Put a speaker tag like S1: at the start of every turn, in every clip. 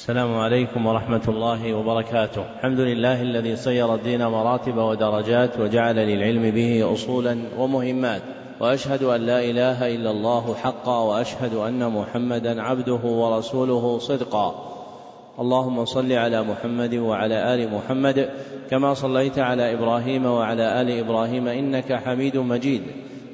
S1: السلام عليكم ورحمة الله وبركاته الحمد لله الذي صير الدين مراتب ودرجات وجعل للعلم به أصولا ومهمات وأشهد أن لا إله إلا الله حقا وأشهد أن محمدا عبده ورسوله صدقا اللهم صل على محمد وعلى ال محمد كما صليت على ابراهيم وعلى ال ابراهيم انك حميد مجيد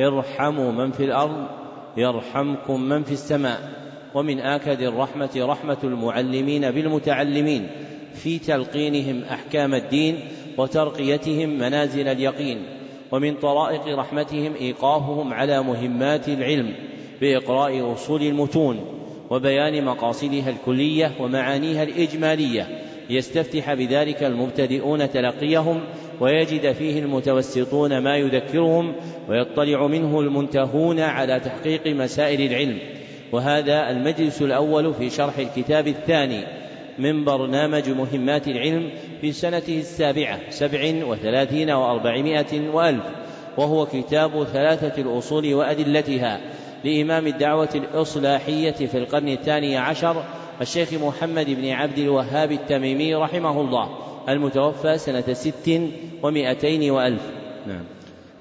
S1: ارحموا من في الأرض يرحمكم من في السماء ومن آكد الرحمة رحمة المعلمين بالمتعلمين في تلقينهم أحكام الدين وترقيتهم منازل اليقين ومن طرائق رحمتهم إيقافهم على مهمات العلم بإقراء أصول المتون وبيان مقاصدها الكلية ومعانيها الإجمالية يستفتح بذلك المبتدئون تلقيهم ويجد فيه المتوسطون ما يذكرهم ويطلع منه المنتهون على تحقيق مسائل العلم وهذا المجلس الاول في شرح الكتاب الثاني من برنامج مهمات العلم في سنته السابعة سبع وثلاثين وأربعمائة وألف وهو كتاب ثلاثة الأصول وأدلتها لإمام الدعوة الإصلاحية في القرن الثاني عشر الشيخ محمد بن عبد الوهاب التميمي رحمه الله المتوفى سنة ست ومائتين وألف نعم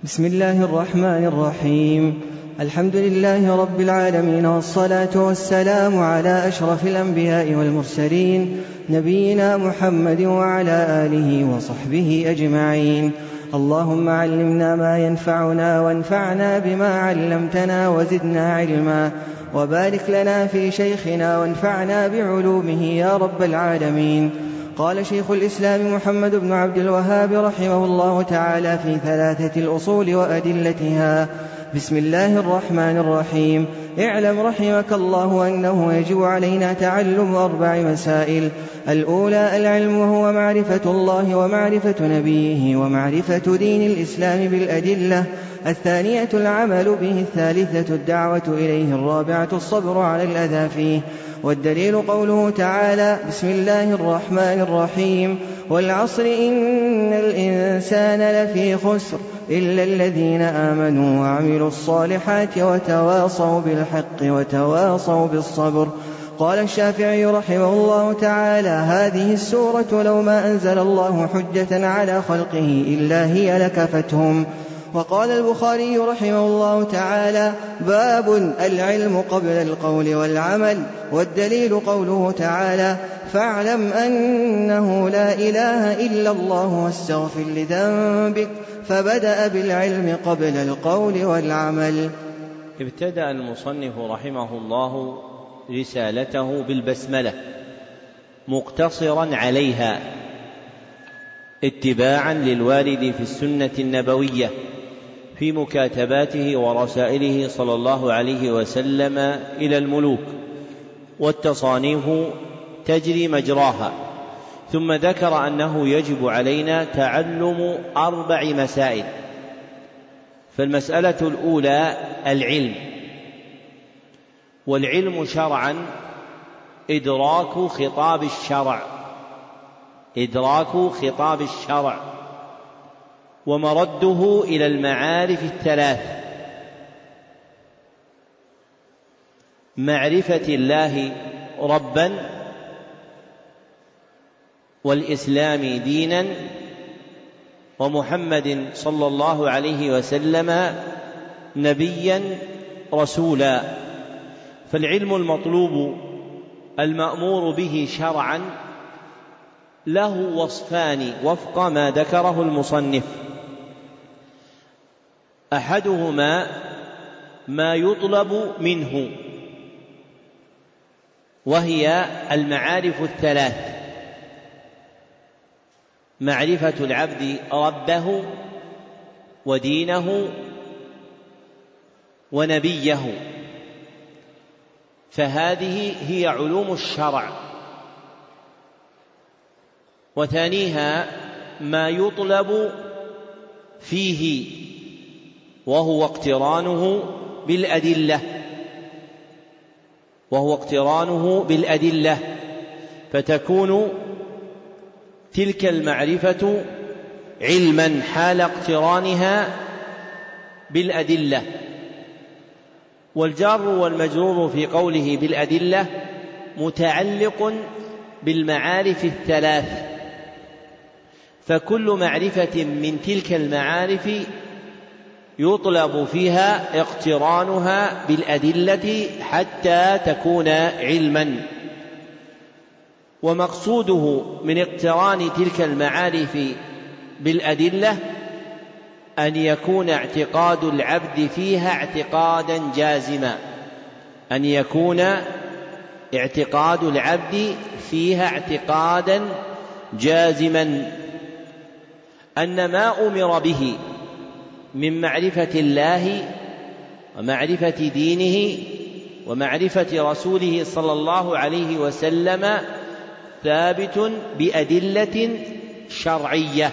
S1: بسم الله الرحمن الرحيم الحمد لله رب العالمين والصلاة والسلام على أشرف الأنبياء والمرسلين نبينا محمد وعلى آله وصحبه أجمعين اللهم علمنا ما ينفعنا وانفعنا بما علمتنا وزدنا علما وبارك لنا في شيخنا وانفعنا بعلومه يا رب العالمين قال شيخ الإسلام محمد بن عبد الوهاب رحمه الله تعالى في ثلاثة الأصول وأدلتها بسم الله الرحمن الرحيم اعلم رحمك الله أنه يجب علينا تعلم أربع مسائل الأولى العلم وهو معرفة الله ومعرفة نبيه ومعرفة دين الإسلام بالأدلة الثانية العمل به الثالثة الدعوة إليه الرابعة الصبر على الأذى فيه والدليل قوله تعالى بسم الله الرحمن الرحيم والعصر إن الإنسان لفي خسر إلا الذين آمنوا وعملوا الصالحات وتواصوا بالحق وتواصوا بالصبر قال الشافعي رحمه الله تعالى هذه السورة لو ما أنزل الله حجة على خلقه إلا هي لكفتهم وقال البخاري رحمه الله تعالى باب العلم قبل القول والعمل والدليل قوله تعالى فاعلم أنه لا إله إلا الله واستغفر لذنبك فبدأ بالعلم قبل القول والعمل ابتدأ المصنف رحمه الله رسالته بالبسملة مقتصرا عليها اتباعا للوارد في السنة النبوية في مكاتباته ورسائله صلى الله عليه وسلم الى الملوك والتصانيف تجري مجراها ثم ذكر انه يجب علينا تعلم اربع مسائل فالمساله الاولى العلم والعلم شرعا ادراك خطاب الشرع ادراك خطاب الشرع ومرده الى المعارف الثلاث معرفه الله ربا والاسلام دينا ومحمد صلى الله عليه وسلم نبيا رسولا فالعلم المطلوب المامور به شرعا له وصفان وفق ما ذكره المصنف احدهما ما يطلب منه وهي المعارف الثلاث معرفه العبد ربه ودينه ونبيه فهذه هي علوم الشرع وثانيها ما يطلب فيه وهو اقترانه بالأدلة وهو اقترانه بالأدلة فتكون تلك المعرفة علما حال اقترانها بالأدلة والجار والمجرور في قوله بالأدلة متعلق بالمعارف الثلاث فكل معرفة من تلك المعارف يطلب فيها اقترانها بالأدلة حتى تكون علما ومقصوده من اقتران تلك المعارف بالأدلة أن يكون اعتقاد العبد فيها اعتقادا جازما أن يكون اعتقاد العبد فيها اعتقادا جازما أن ما أمر به من معرفة الله ومعرفة دينه ومعرفة رسوله صلى الله عليه وسلم ثابت بأدلة شرعية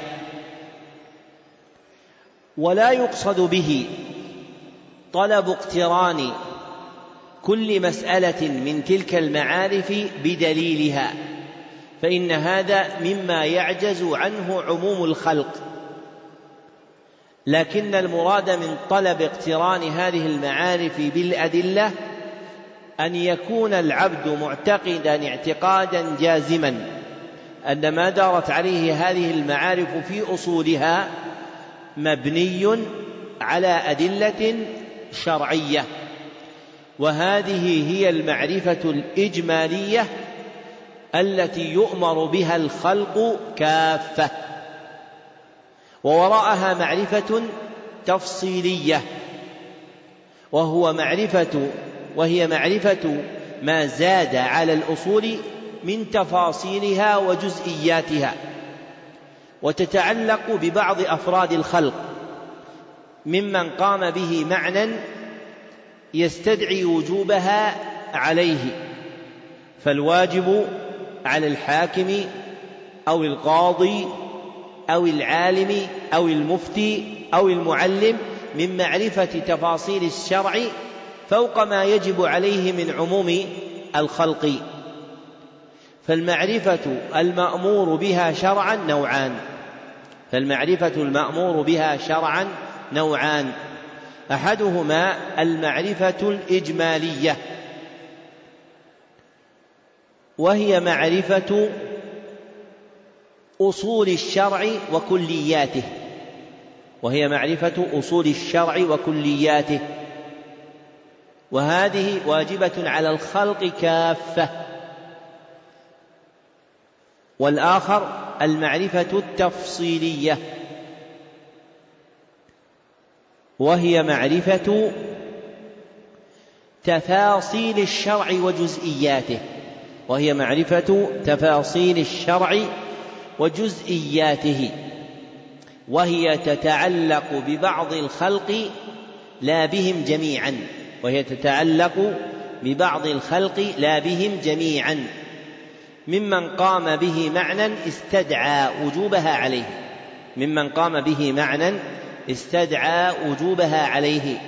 S1: ولا يقصد به طلب اقتران كل مسألة من تلك المعارف بدليلها فإن هذا مما يعجز عنه عموم الخلق لكن المراد من طلب اقتران هذه المعارف بالادله ان يكون العبد معتقدا اعتقادا جازما ان ما دارت عليه هذه المعارف في اصولها مبني على ادله شرعيه وهذه هي المعرفه الاجماليه التي يؤمر بها الخلق كافه ووراءها معرفة تفصيلية وهو معرفة وهي معرفة ما زاد على الأصول من تفاصيلها وجزئياتها وتتعلق ببعض أفراد الخلق ممن قام به معنى يستدعي وجوبها عليه فالواجب على الحاكم أو القاضي أو العالم أو المفتي أو المعلم من معرفة تفاصيل الشرع فوق ما يجب عليه من عموم الخلق فالمعرفة المأمور بها شرعا نوعان فالمعرفة المأمور بها شرعا نوعان أحدهما المعرفة الإجمالية وهي معرفة اصول الشرع وكلياته وهي معرفه اصول الشرع وكلياته وهذه واجبه على الخلق كافه والاخر المعرفه التفصيليه وهي معرفه تفاصيل الشرع وجزئياته وهي معرفه تفاصيل الشرع وجزئياته وهي تتعلق ببعض الخلق لا بهم جميعا وهي تتعلق ببعض الخلق لا بهم جميعا ممن قام به معنى استدعى وجوبها عليه ممن قام به معنى استدعى وجوبها عليه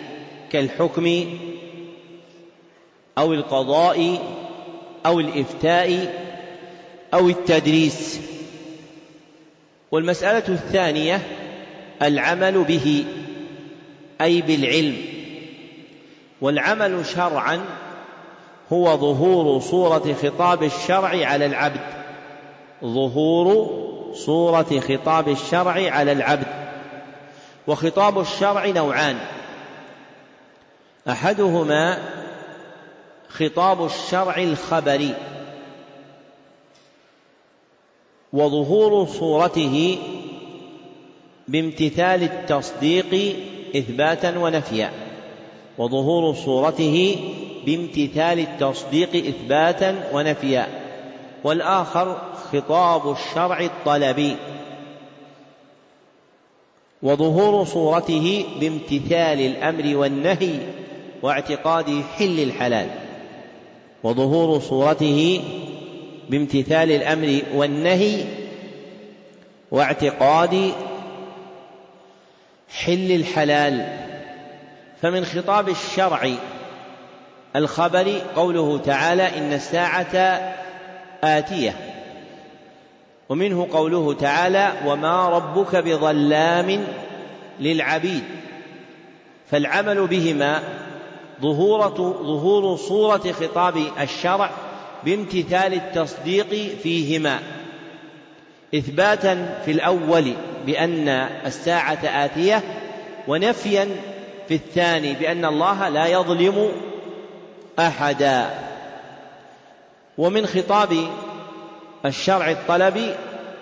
S1: كالحكم او القضاء او الافتاء او التدريس والمسألة الثانية العمل به أي بالعلم والعمل شرعا هو ظهور صورة خطاب الشرع على العبد ظهور صورة خطاب الشرع على العبد وخطاب الشرع نوعان أحدهما خطاب الشرع الخبري وظهور صورته بامتثال التصديق اثباتا ونفيا وظهور صورته بامتثال التصديق اثباتا ونفيا والاخر خطاب الشرع الطلبي وظهور صورته بامتثال الامر والنهي واعتقاد حل الحلال وظهور صورته بامتثال الامر والنهي واعتقاد حل الحلال فمن خطاب الشرع الخبر قوله تعالى ان الساعه اتيه ومنه قوله تعالى وما ربك بظلام للعبيد فالعمل بهما ظهورة ظهور صورة خطاب الشرع بامتثال التصديق فيهما اثباتا في الاول بان الساعه اتيه ونفيا في الثاني بان الله لا يظلم احدا ومن خطاب الشرع الطلبي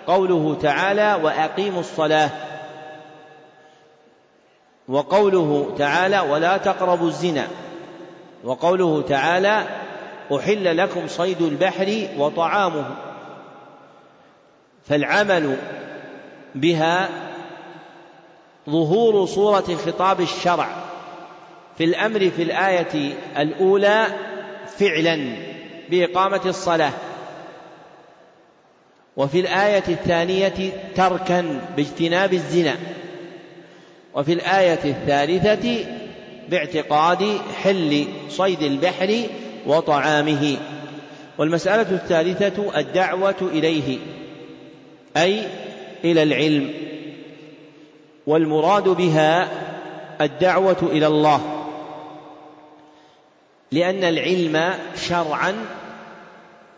S1: قوله تعالى واقيموا الصلاه وقوله تعالى ولا تقربوا الزنا وقوله تعالى أحل لكم صيد البحر وطعامه فالعمل بها ظهور صورة خطاب الشرع في الأمر في الآية الأولى فعلا بإقامة الصلاة وفي الآية الثانية تركا باجتناب الزنا وفي الآية الثالثة باعتقاد حل صيد البحر وطعامه والمسألة الثالثة الدعوة إليه أي إلى العلم والمراد بها الدعوة إلى الله لأن العلم شرعا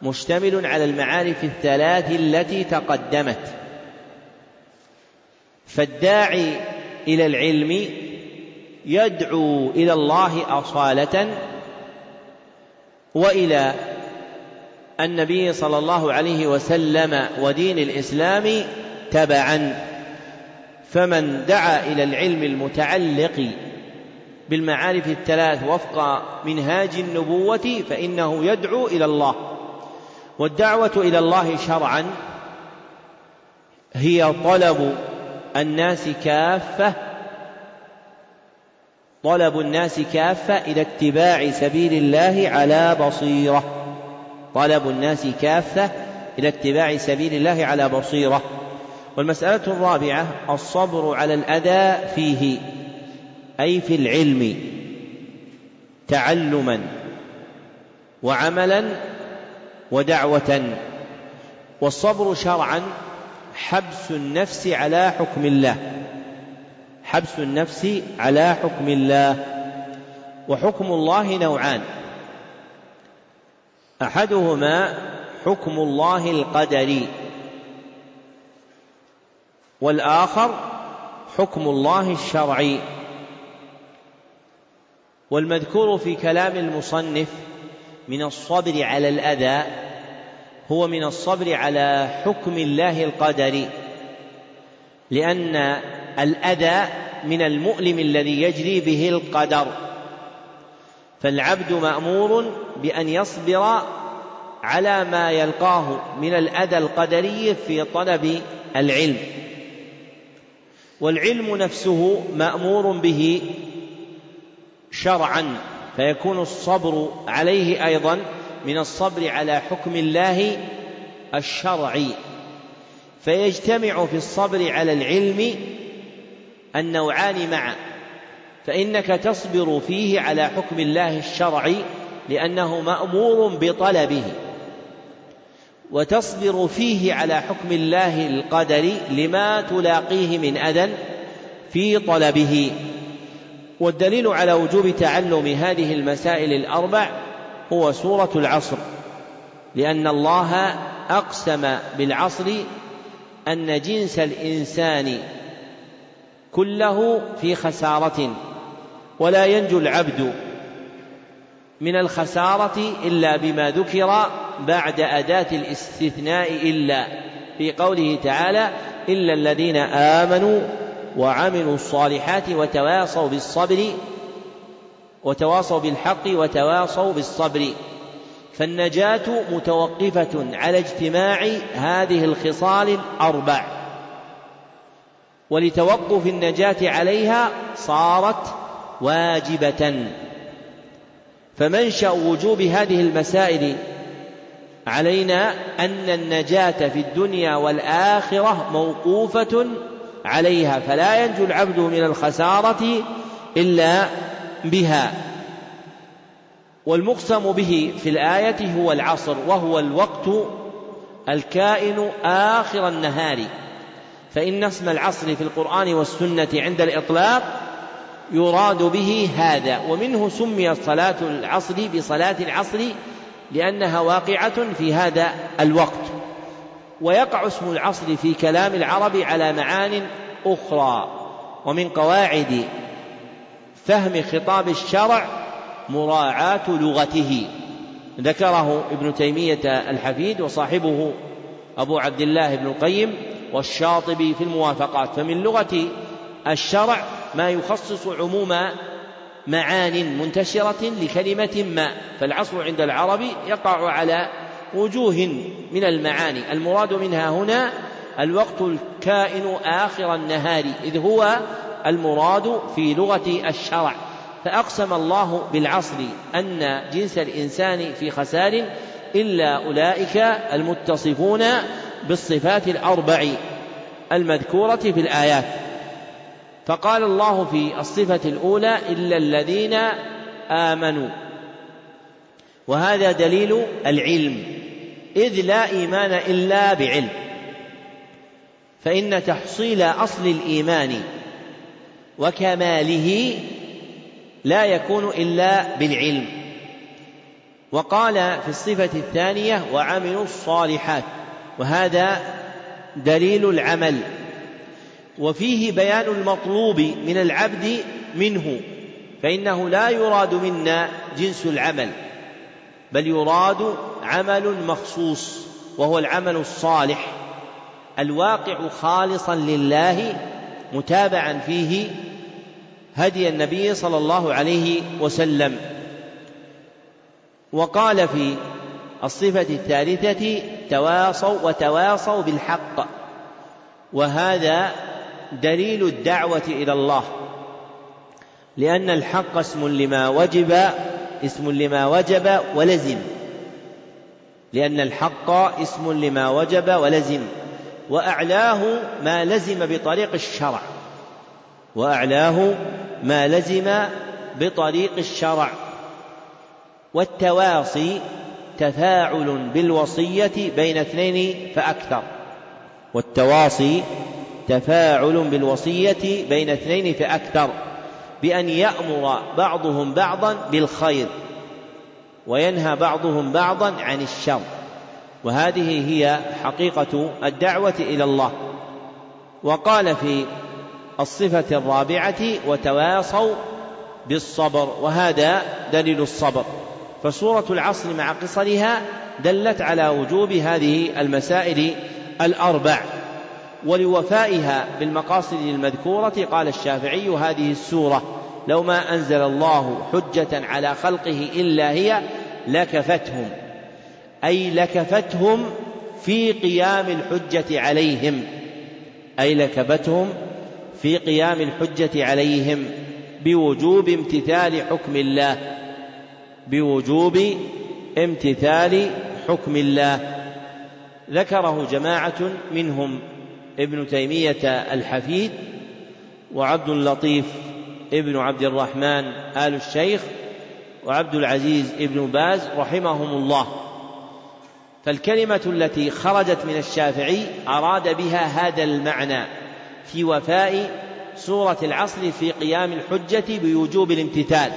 S1: مشتمل على المعارف الثلاث التي تقدمت فالداعي إلى العلم يدعو إلى الله أصالة والى النبي صلى الله عليه وسلم ودين الاسلام تبعا فمن دعا الى العلم المتعلق بالمعارف الثلاث وفق منهاج النبوه فانه يدعو الى الله والدعوه الى الله شرعا هي طلب الناس كافه طلب الناس كافة إلى اتباع سبيل الله على بصيرة طلب الناس كافة إلى اتباع سبيل الله على بصيرة والمسألة الرابعة الصبر على الأذى فيه أي في العلم تعلما وعملا ودعوة والصبر شرعا حبس النفس على حكم الله حبس النفس على حكم الله وحكم الله نوعان احدهما حكم الله القدري والاخر حكم الله الشرعي والمذكور في كلام المصنف من الصبر على الاذى هو من الصبر على حكم الله القدري لان الأذى من المؤلم الذي يجري به القدر فالعبد مأمور بأن يصبر على ما يلقاه من الأذى القدري في طلب العلم والعلم نفسه مأمور به شرعا فيكون الصبر عليه أيضا من الصبر على حكم الله الشرعي فيجتمع في الصبر على العلم النوعان معا فإنك تصبر فيه على حكم الله الشرعي لأنه مأمور بطلبه وتصبر فيه على حكم الله القدري لما تلاقيه من أذى في طلبه والدليل على وجوب تعلم هذه المسائل الأربع هو سورة العصر لأن الله أقسم بالعصر أن جنس الإنسان كله في خسارة ولا ينجو العبد من الخسارة إلا بما ذكر بعد أداة الاستثناء إلا في قوله تعالى إلا الذين آمنوا وعملوا الصالحات وتواصوا بالصبر وتواصوا بالحق وتواصوا بالصبر فالنجاة متوقفة على اجتماع هذه الخصال الأربع ولتوقف النجاة عليها صارت واجبة فمنشأ وجوب هذه المسائل علينا أن النجاة في الدنيا والآخرة موقوفة عليها فلا ينجو العبد من الخسارة إلا بها والمقسم به في الآية هو العصر وهو الوقت الكائن آخر النهار فإن اسم العصر في القرآن والسنة عند الإطلاق يراد به هذا ومنه سميت صلاة العصر بصلاة العصر لأنها واقعة في هذا الوقت ويقع اسم العصر في كلام العرب على معان أخرى ومن قواعد فهم خطاب الشرع مراعاة لغته ذكره ابن تيمية الحفيد وصاحبه أبو عبد الله بن القيم والشاطبي في الموافقات فمن لغة الشرع ما يخصص عموم معان منتشرة لكلمة ما فالعصر عند العرب يقع على وجوه من المعاني المراد منها هنا الوقت الكائن آخر النهار إذ هو المراد في لغة الشرع فأقسم الله بالعصر أن جنس الإنسان في خسار إلا أولئك المتصفون بالصفات الأربع المذكورة في الآيات فقال الله في الصفة الأولى إلا الذين آمنوا وهذا دليل العلم إذ لا إيمان إلا بعلم فإن تحصيل أصل الإيمان وكماله لا يكون إلا بالعلم وقال في الصفة الثانية وعملوا الصالحات وهذا دليل العمل وفيه بيان المطلوب من العبد منه فإنه لا يراد منا جنس العمل بل يراد عمل مخصوص وهو العمل الصالح الواقع خالصا لله متابعا فيه هدي النبي صلى الله عليه وسلم وقال في الصفة الثالثة تواصوا وتواصوا بالحق وهذا دليل الدعوة إلى الله لأن الحق اسم لما وجب اسم لما وجب ولزم لأن الحق اسم لما وجب ولزم وأعلاه ما لزم بطريق الشرع وأعلاه ما لزم بطريق الشرع والتواصي تفاعل بالوصية بين اثنين فأكثر والتواصي تفاعل بالوصية بين اثنين فأكثر بأن يأمر بعضهم بعضا بالخير وينهى بعضهم بعضا عن الشر وهذه هي حقيقة الدعوة إلى الله وقال في الصفة الرابعة وتواصوا بالصبر وهذا دليل الصبر فسورة العصر مع قصرها دلت على وجوب هذه المسائل الأربع ولوفائها بالمقاصد المذكورة قال الشافعي هذه السورة لو ما أنزل الله حجة على خلقه إلا هي لكفتهم أي لكفتهم في قيام الحجة عليهم أي لكفتهم في قيام الحجة عليهم بوجوب امتثال حكم الله بوجوب امتثال حكم الله ذكره جماعة منهم ابن تيمية الحفيد وعبد اللطيف ابن عبد الرحمن آل الشيخ وعبد العزيز ابن باز رحمهم الله فالكلمة التي خرجت من الشافعي أراد بها هذا المعنى في وفاء سورة العصر في قيام الحجة بوجوب الامتثال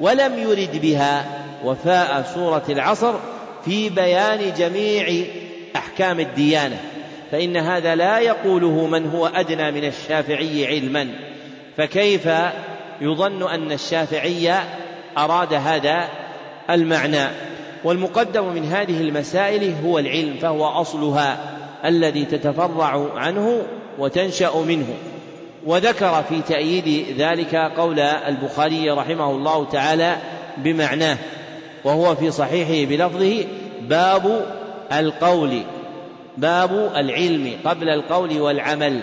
S1: ولم يرد بها وفاء سورة العصر في بيان جميع أحكام الديانة فإن هذا لا يقوله من هو أدنى من الشافعي علما فكيف يظن أن الشافعي أراد هذا المعنى والمقدم من هذه المسائل هو العلم فهو أصلها الذي تتفرع عنه وتنشأ منه وذكر في تأييد ذلك قول البخاري رحمه الله تعالى بمعناه وهو في صحيحه بلفظه باب القول باب العلم قبل القول والعمل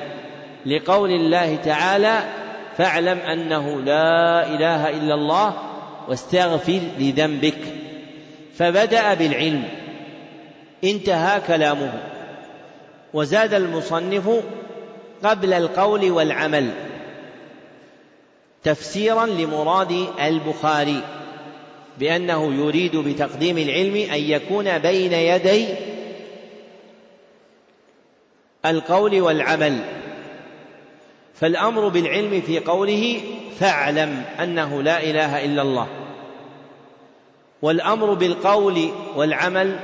S1: لقول الله تعالى فاعلم انه لا اله الا الله واستغفر لذنبك فبدا بالعلم انتهى كلامه وزاد المصنف قبل القول والعمل تفسيرا لمراد البخاري بأنه يريد بتقديم العلم أن يكون بين يدي القول والعمل فالأمر بالعلم في قوله فاعلم أنه لا إله إلا الله والأمر بالقول والعمل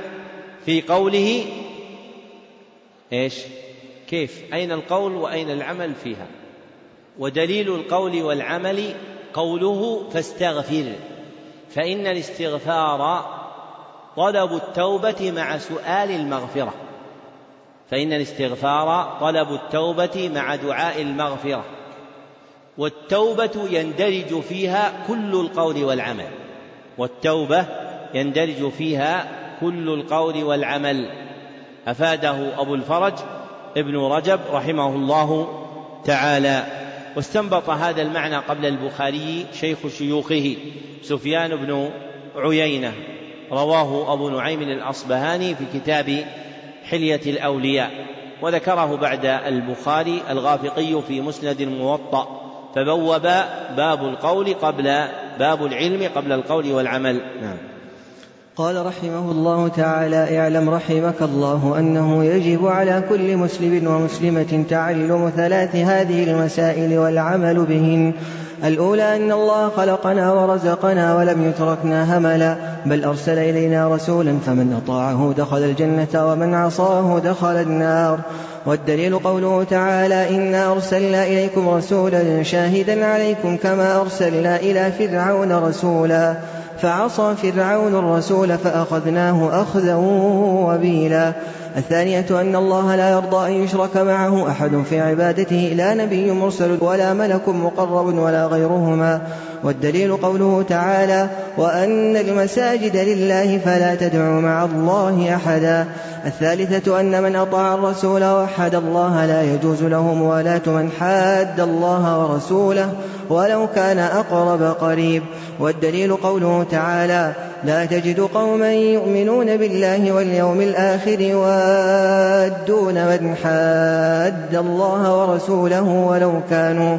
S1: في قوله ايش؟ كيف أين القول وأين العمل فيها ودليل القول والعمل قوله فاستغفر فإن الاستغفار طلب التوبة مع سؤال المغفرة فإن الاستغفار طلب التوبة مع دعاء المغفرة والتوبة يندرج فيها كل القول والعمل والتوبة يندرج فيها كل القول والعمل أفاده أبو الفرج ابن رجب رحمه الله تعالى واستنبط هذا المعنى قبل البخاري شيخ شيوخه سفيان بن عيينه رواه ابو نعيم الاصبهاني في كتاب حليه الاولياء وذكره بعد البخاري الغافقي في مسند الموطأ فبوب باب القول قبل باب العلم قبل القول والعمل نعم
S2: قال رحمه الله تعالى اعلم رحمك الله أنه يجب على كل مسلم ومسلمة تعلم ثلاث هذه المسائل والعمل بهن الأولى أن الله خلقنا ورزقنا ولم يتركنا هملا بل أرسل إلينا رسولا فمن أطاعه دخل الجنة ومن عصاه دخل النار والدليل قوله تعالى إنا أرسلنا إليكم رسولا شاهدا عليكم كما أرسلنا إلى فرعون رسولا فعصى فرعون الرسول فأخذناه أخذا وبيلا الثانية أن الله لا يرضى أن يشرك معه أحد في عبادته لا نبي مرسل ولا ملك مقرب ولا غيرهما والدليل قوله تعالى وأن المساجد لله فلا تدعوا مع الله أحدا الثالثة أن من أطاع الرسول وحد الله لا يجوز له موالاة من حاد الله ورسوله ولو كان أقرب قريب والدليل قوله تعالى لا تجد قوما يؤمنون بالله واليوم الآخر يوادون من حاد الله ورسوله ولو كانوا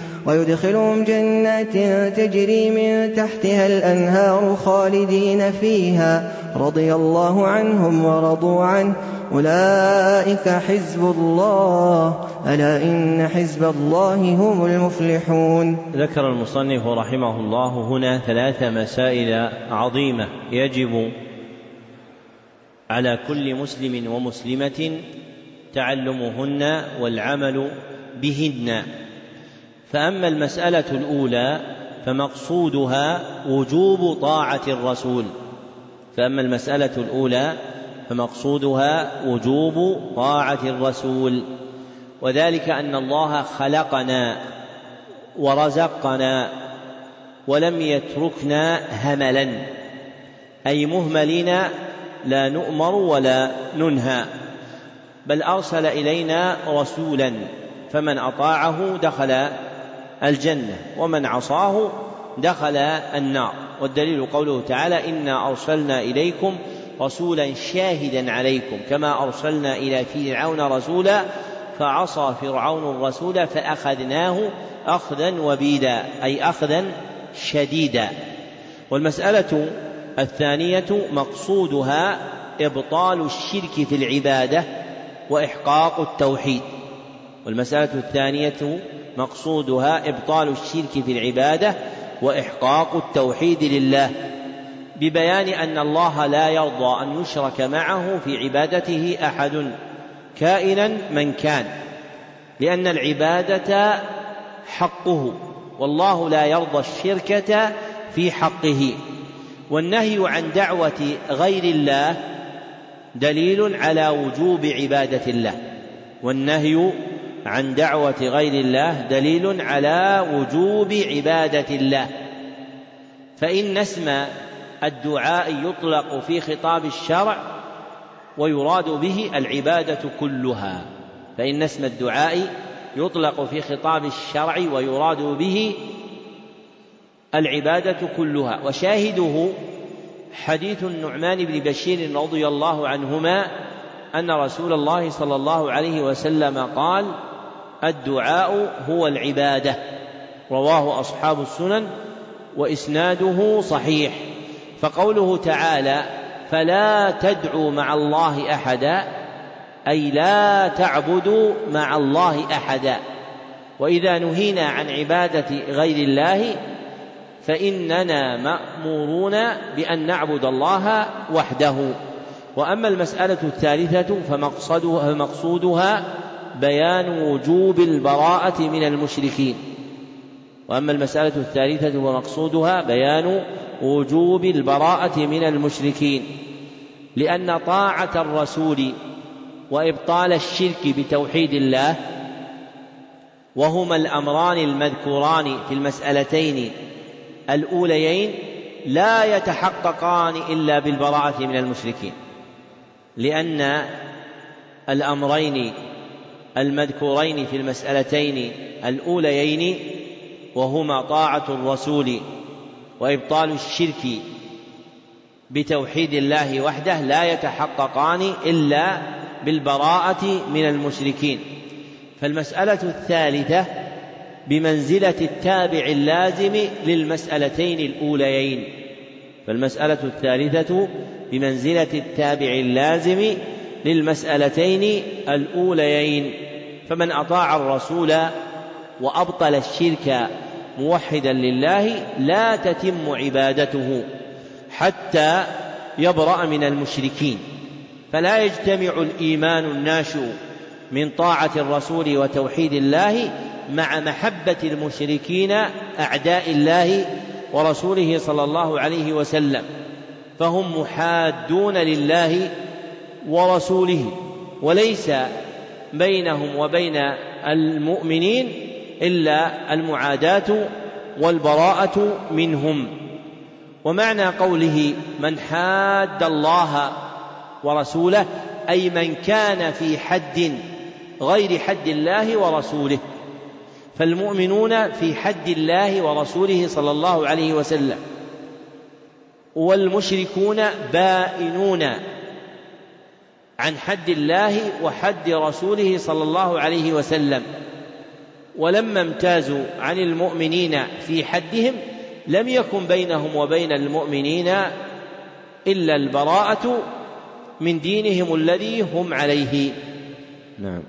S2: ويدخلهم جنات تجري من تحتها الأنهار خالدين فيها رضي الله عنهم ورضوا عنه أولئك حزب الله ألا إن حزب الله هم المفلحون
S1: ذكر المصنف رحمه الله هنا ثلاث مسائل عظيمة يجب على كل مسلم ومسلمة تعلمهن والعمل بهن فأما المسألة الأولى فمقصودها وجوب طاعة الرسول فأما المسألة الأولى فمقصودها وجوب طاعة الرسول وذلك أن الله خلقنا ورزقنا ولم يتركنا هملا أي مهملين لا نؤمر ولا ننهى بل أرسل إلينا رسولا فمن أطاعه دخل الجنة ومن عصاه دخل النار والدليل قوله تعالى إنا أرسلنا إليكم رسولا شاهدا عليكم كما أرسلنا إلى فرعون رسولا فعصى فرعون الرسول فأخذناه أخذا وبيدا أي أخذا شديدا والمسألة الثانية مقصودها إبطال الشرك في العبادة وإحقاق التوحيد والمسألة الثانية مقصودها إبطال الشرك في العبادة وإحقاق التوحيد لله ببيان أن الله لا يرضى أن يشرك معه في عبادته أحد كائنا من كان لأن العبادة حقه والله لا يرضى الشركة في حقه والنهي عن دعوة غير الله دليل على وجوب عبادة الله والنهي عن دعوة غير الله دليل على وجوب عبادة الله فإن اسم الدعاء يطلق في خطاب الشرع ويراد به العبادة كلها فإن اسم الدعاء يطلق في خطاب الشرع ويراد به العبادة كلها وشاهده حديث النعمان بن بشير رضي الله عنهما أن رسول الله صلى الله عليه وسلم قال: الدعاء هو العباده رواه اصحاب السنن واسناده صحيح فقوله تعالى فلا تدعوا مع الله احدا اي لا تعبدوا مع الله احدا واذا نهينا عن عباده غير الله فاننا مامورون بان نعبد الله وحده واما المساله الثالثه فمقصدها, فمقصودها بيان وجوب البراءة من المشركين وأما المسألة الثالثة ومقصودها بيان وجوب البراءة من المشركين لأن طاعة الرسول وإبطال الشرك بتوحيد الله وهما الأمران المذكوران في المسألتين الأوليين لا يتحققان إلا بالبراءة من المشركين لأن الأمرين المذكورين في المسألتين الأوليين وهما طاعة الرسول وإبطال الشرك بتوحيد الله وحده لا يتحققان إلا بالبراءة من المشركين فالمسألة الثالثة بمنزلة التابع اللازم للمسألتين الأوليين فالمسألة الثالثة بمنزلة التابع اللازم للمسألتين الأوليين فمن أطاع الرسول وأبطل الشرك موحدا لله لا تتم عبادته حتى يبرأ من المشركين فلا يجتمع الإيمان الناشئ من طاعة الرسول وتوحيد الله مع محبة المشركين أعداء الله ورسوله صلى الله عليه وسلم فهم محادون لله ورسوله وليس بينهم وبين المؤمنين الا المعاداه والبراءه منهم ومعنى قوله من حاد الله ورسوله اي من كان في حد غير حد الله ورسوله فالمؤمنون في حد الله ورسوله صلى الله عليه وسلم والمشركون بائنون عن حد الله وحد رسوله صلى الله عليه وسلم ولما امتازوا عن المؤمنين في حدهم لم يكن بينهم وبين المؤمنين الا البراءه من دينهم الذي هم عليه
S2: نعم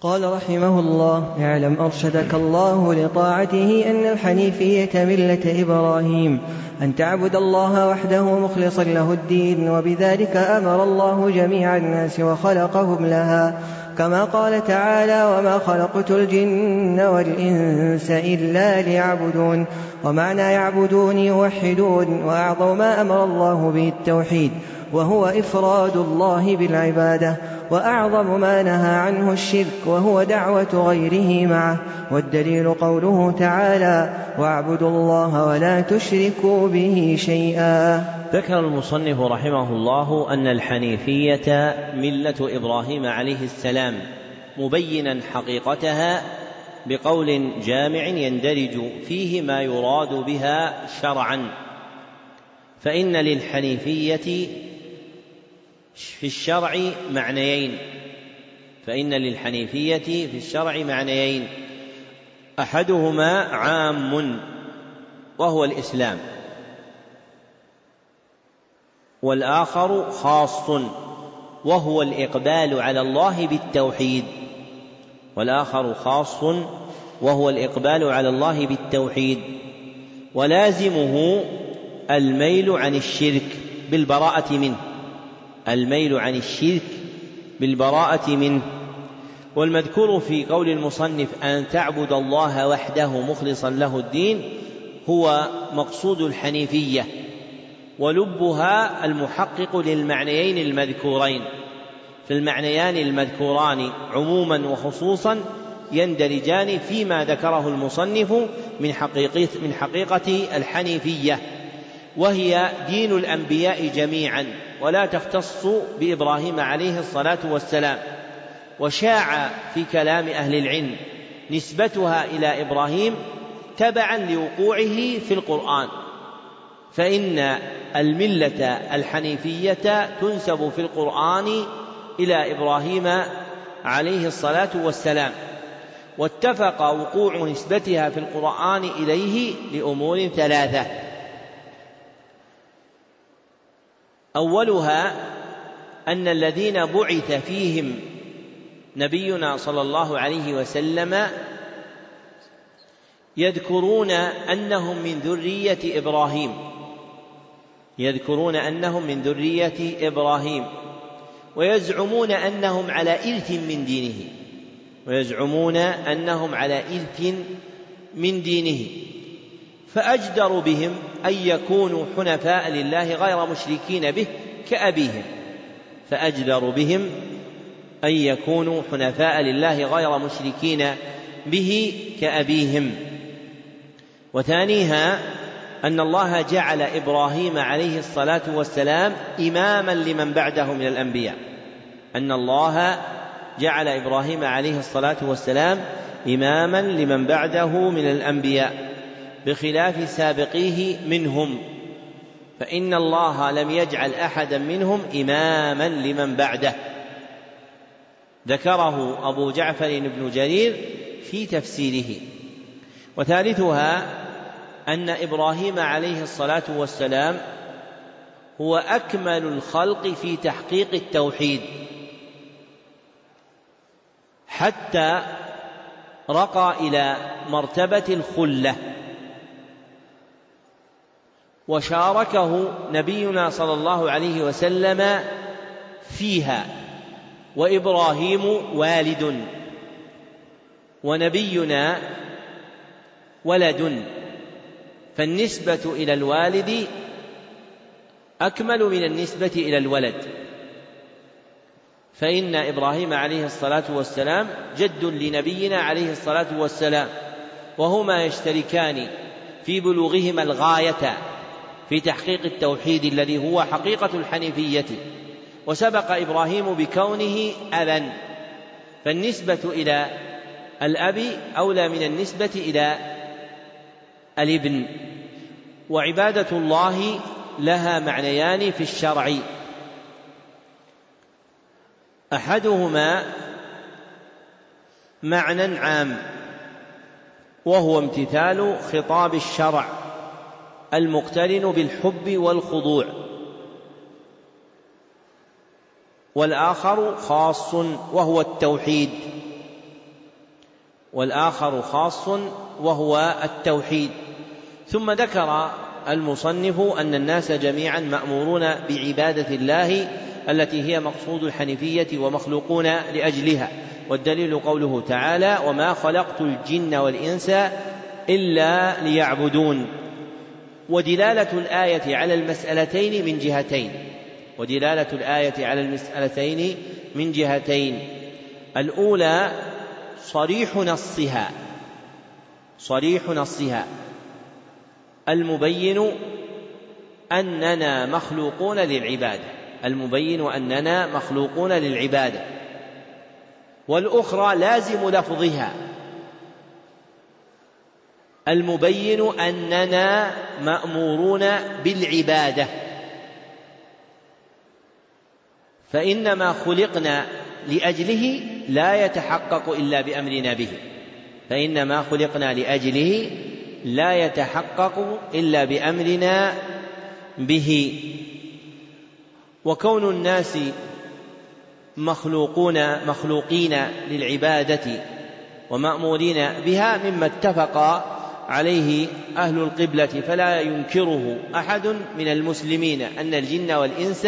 S2: قال رحمه الله اعلم أرشدك الله لطاعته أن الحنيفية ملة إبراهيم أن تعبد الله وحده مخلصا له الدين وبذلك أمر الله جميع الناس وخلقهم لها كما قال تعالى وما خلقت الجن والإنس إلا ليعبدون ومعنى يعبدون يوحدون وأعظم ما أمر الله به التوحيد وهو إفراد الله بالعبادة وأعظم ما نهى عنه الشرك وهو دعوة غيره معه والدليل قوله تعالى واعبدوا الله ولا تشركوا به شيئا
S1: ذكر المصنف رحمه الله أن الحنيفية ملة إبراهيم عليه السلام مبينا حقيقتها بقول جامع يندرج فيه ما يراد بها شرعا فإن للحنيفية في الشرع معنيين فإن للحنيفية في الشرع معنيين أحدهما عام وهو الإسلام والآخر خاص وهو الإقبال على الله بالتوحيد والآخر خاص وهو الإقبال على الله بالتوحيد ولازمه الميل عن الشرك بالبراءة منه الميل عن الشرك بالبراءة منه والمذكور في قول المصنف أن تعبد الله وحده مخلصا له الدين هو مقصود الحنيفية ولبها المحقق للمعنيين المذكورين فالمعنيان المذكوران عموما وخصوصا يندرجان فيما ذكره المصنف من حقيقة من حقيقة الحنيفية وهي دين الأنبياء جميعا ولا تختص بإبراهيم عليه الصلاة والسلام وشاع في كلام أهل العلم نسبتها إلى إبراهيم تبعا لوقوعه في القرآن فإن الملة الحنيفية تنسب في القرآن إلى إبراهيم عليه الصلاة والسلام واتفق وقوع نسبتها في القرآن إليه لأمور ثلاثة اولها ان الذين بعث فيهم نبينا صلى الله عليه وسلم يذكرون انهم من ذريه ابراهيم يذكرون انهم من ذريه ابراهيم ويزعمون انهم على ارث من دينه ويزعمون انهم على ارث من دينه فاجدر بهم أن يكونوا حنفاء لله غير مشركين به كأبيهم فأجدر بهم أن يكونوا حنفاء لله غير مشركين به كأبيهم وثانيها أن الله جعل إبراهيم عليه الصلاة والسلام إماما لمن بعده من الأنبياء أن الله جعل إبراهيم عليه الصلاة والسلام إماما لمن بعده من الأنبياء بخلاف سابقيه منهم فإن الله لم يجعل أحدا منهم إماما لمن بعده ذكره أبو جعفر بن جرير في تفسيره وثالثها أن إبراهيم عليه الصلاة والسلام هو أكمل الخلق في تحقيق التوحيد حتى رقى إلى مرتبة الخلة وشاركه نبينا صلى الله عليه وسلم فيها وابراهيم والد ونبينا ولد فالنسبه الى الوالد اكمل من النسبه الى الولد فان ابراهيم عليه الصلاه والسلام جد لنبينا عليه الصلاه والسلام وهما يشتركان في بلوغهما الغايه في تحقيق التوحيد الذي هو حقيقة الحنيفية وسبق إبراهيم بكونه أبا فالنسبة إلى الأب أولى من النسبة إلى الابن وعبادة الله لها معنيان في الشرع أحدهما معنى عام وهو امتثال خطاب الشرع المقترن بالحب والخضوع والآخر خاص وهو التوحيد والآخر خاص وهو التوحيد ثم ذكر المصنف أن الناس جميعا مأمورون بعبادة الله التي هي مقصود الحنيفية ومخلوقون لأجلها والدليل قوله تعالى وما خلقت الجن والإنس إلا ليعبدون ودلالة الآية على المسألتين من جهتين ودلالة الآية على المسألتين من جهتين الأولى صريح نصها صريح نصها المبين أننا مخلوقون للعبادة المبين أننا مخلوقون للعبادة والأخرى لازم لفظها المبين أننا مأمورون بالعبادة فإنما خلقنا لأجله لا يتحقق إلا بأمرنا به فإنما خلقنا لأجله لا يتحقق إلا بأمرنا به وكون الناس مخلوقون مخلوقين للعبادة ومأمورين بها مما اتفق عليه أهل القبلة فلا ينكره أحد من المسلمين أن الجن والإنس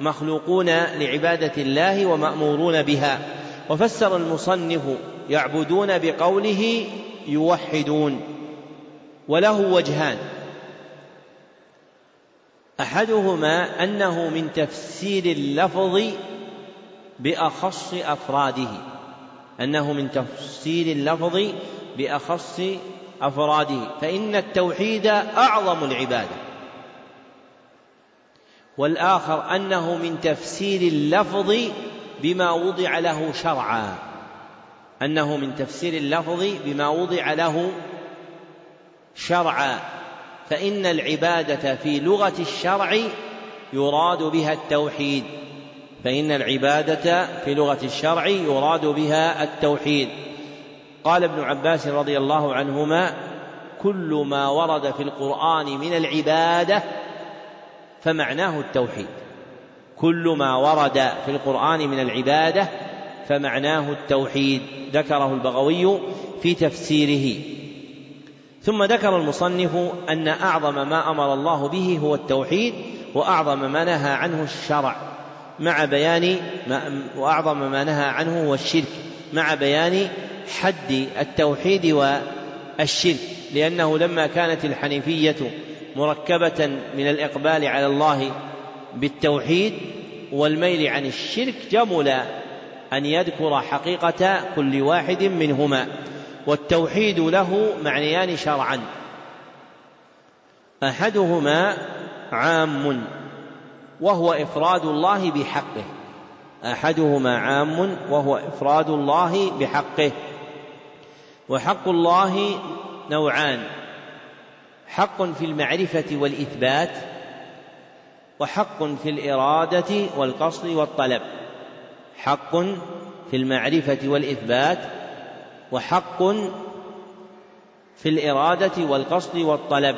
S1: مخلوقون لعبادة الله ومأمورون بها وفسر المصنف يعبدون بقوله يوحدون وله وجهان احدهما انه من تفسير اللفظ باخص افراده انه من تفسير اللفظ باخص أفراده فإن التوحيد أعظم العبادة والآخر أنه من تفسير اللفظ بما وضع له شرعا أنه من تفسير اللفظ بما وضع له شرعا فإن العبادة في لغة الشرع يراد بها التوحيد فإن العبادة في لغة الشرع يراد بها التوحيد قال ابن عباس رضي الله عنهما كل ما ورد في القرآن من العبادة فمعناه التوحيد كل ما ورد في القرآن من العبادة فمعناه التوحيد ذكره البغوي في تفسيره ثم ذكر المصنف أن أعظم ما أمر الله به هو التوحيد وأعظم ما نهى عنه الشرع مع بيان ما وأعظم ما نهى عنه هو الشرك مع بيان حد التوحيد والشرك لأنه لما كانت الحنيفية مركبة من الإقبال على الله بالتوحيد والميل عن الشرك جمل أن يذكر حقيقة كل واحد منهما والتوحيد له معنيان شرعا أحدهما عام وهو إفراد الله بحقه احدهما عام وهو افراد الله بحقه وحق الله نوعان حق في المعرفه والاثبات وحق في الاراده والقصد والطلب حق في المعرفه والاثبات وحق في الاراده والقصد والطلب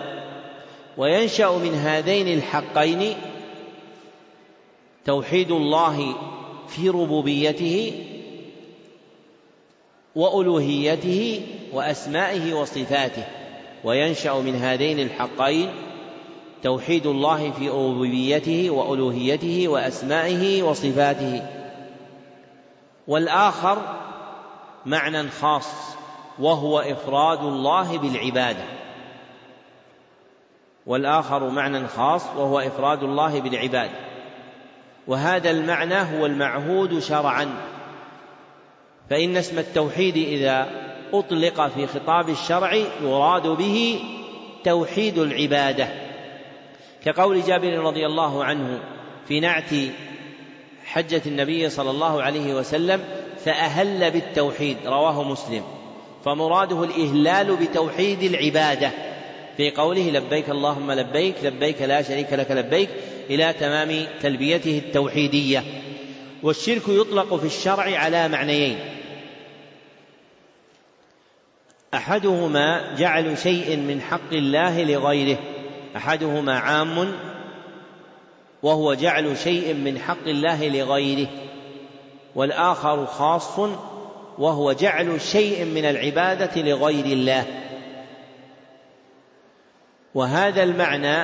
S1: وينشا من هذين الحقين توحيد الله في ربوبيته والوهيته واسمائه وصفاته وينشا من هذين الحقين توحيد الله في ربوبيته والوهيته واسمائه وصفاته والاخر معنى خاص وهو افراد الله بالعباده والاخر معنى خاص وهو افراد الله بالعباده وهذا المعنى هو المعهود شرعا فإن اسم التوحيد إذا أطلق في خطاب الشرع يراد به توحيد العبادة كقول جابر رضي الله عنه في نعت حجة النبي صلى الله عليه وسلم فأهل بالتوحيد رواه مسلم فمراده الإهلال بتوحيد العبادة في قوله لبيك اللهم لبيك لبيك لا شريك لك لبيك إلى تمام تلبيته التوحيدية والشرك يطلق في الشرع على معنيين احدهما جعل شيء من حق الله لغيره احدهما عام وهو جعل شيء من حق الله لغيره والاخر خاص وهو جعل شيء من العباده لغير الله وهذا المعنى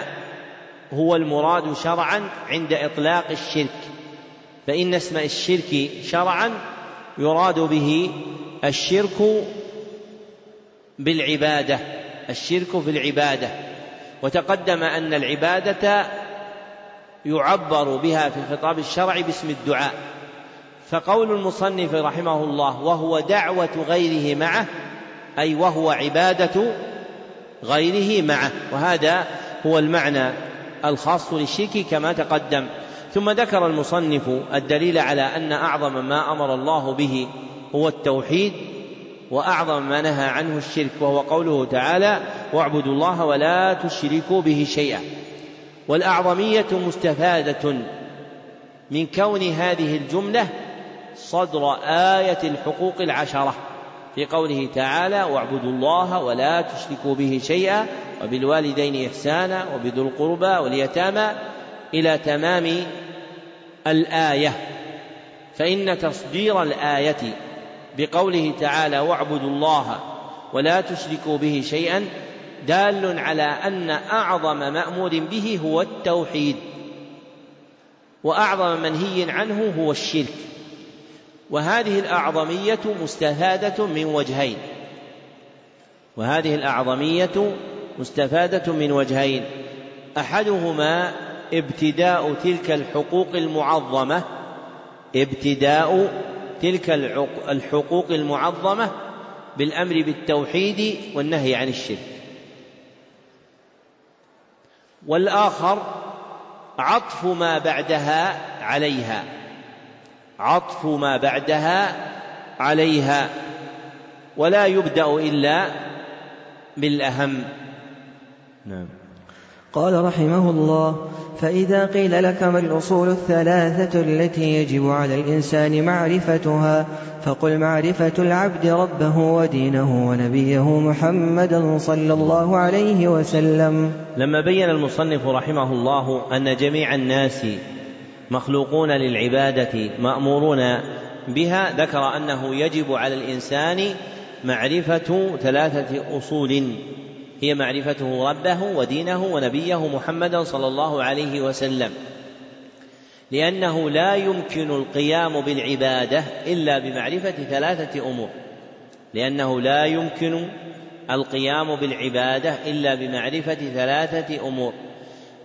S1: هو المراد شرعا عند إطلاق الشرك فإن اسم الشرك شرعا يراد به الشرك بالعبادة الشرك في العبادة وتقدم أن العبادة يعبر بها في الخطاب الشرعي باسم الدعاء فقول المصنف رحمه الله وهو دعوة غيره معه أي وهو عبادة غيره معه وهذا هو المعنى الخاص للشرك كما تقدم ثم ذكر المصنف الدليل على ان اعظم ما امر الله به هو التوحيد واعظم ما نهى عنه الشرك وهو قوله تعالى واعبدوا الله ولا تشركوا به شيئا والاعظميه مستفاده من كون هذه الجمله صدر ايه الحقوق العشره في قوله تعالى واعبدوا الله ولا تشركوا به شيئا وبالوالدين إحسانا وبذو القربى واليتامى إلى تمام الآية فإن تصدير الآية بقوله تعالى واعبدوا الله ولا تشركوا به شيئا دال على أن أعظم مأمور به هو التوحيد وأعظم منهي عنه هو الشرك وهذه الأعظمية مستفادة من وجهين وهذه الأعظمية مستفادة من وجهين أحدهما ابتداء تلك الحقوق المعظمة ابتداء تلك الحقوق المعظمة بالأمر بالتوحيد والنهي عن الشرك والآخر عطف ما بعدها عليها عطف ما بعدها عليها ولا يبدأ إلا بالأهم
S2: نعم قال رحمه الله فإذا قيل لك ما الأصول الثلاثة التي يجب على الإنسان معرفتها فقل معرفة العبد ربه ودينه ونبيه محمدا صلى الله عليه وسلم
S1: لما بين المصنف رحمه الله أن جميع الناس مخلوقون للعباده مامورون بها ذكر انه يجب على الانسان معرفه ثلاثه اصول هي معرفته ربه ودينه ونبيه محمدا صلى الله عليه وسلم لانه لا يمكن القيام بالعباده الا بمعرفه ثلاثه امور لانه لا يمكن القيام بالعباده الا بمعرفه ثلاثه امور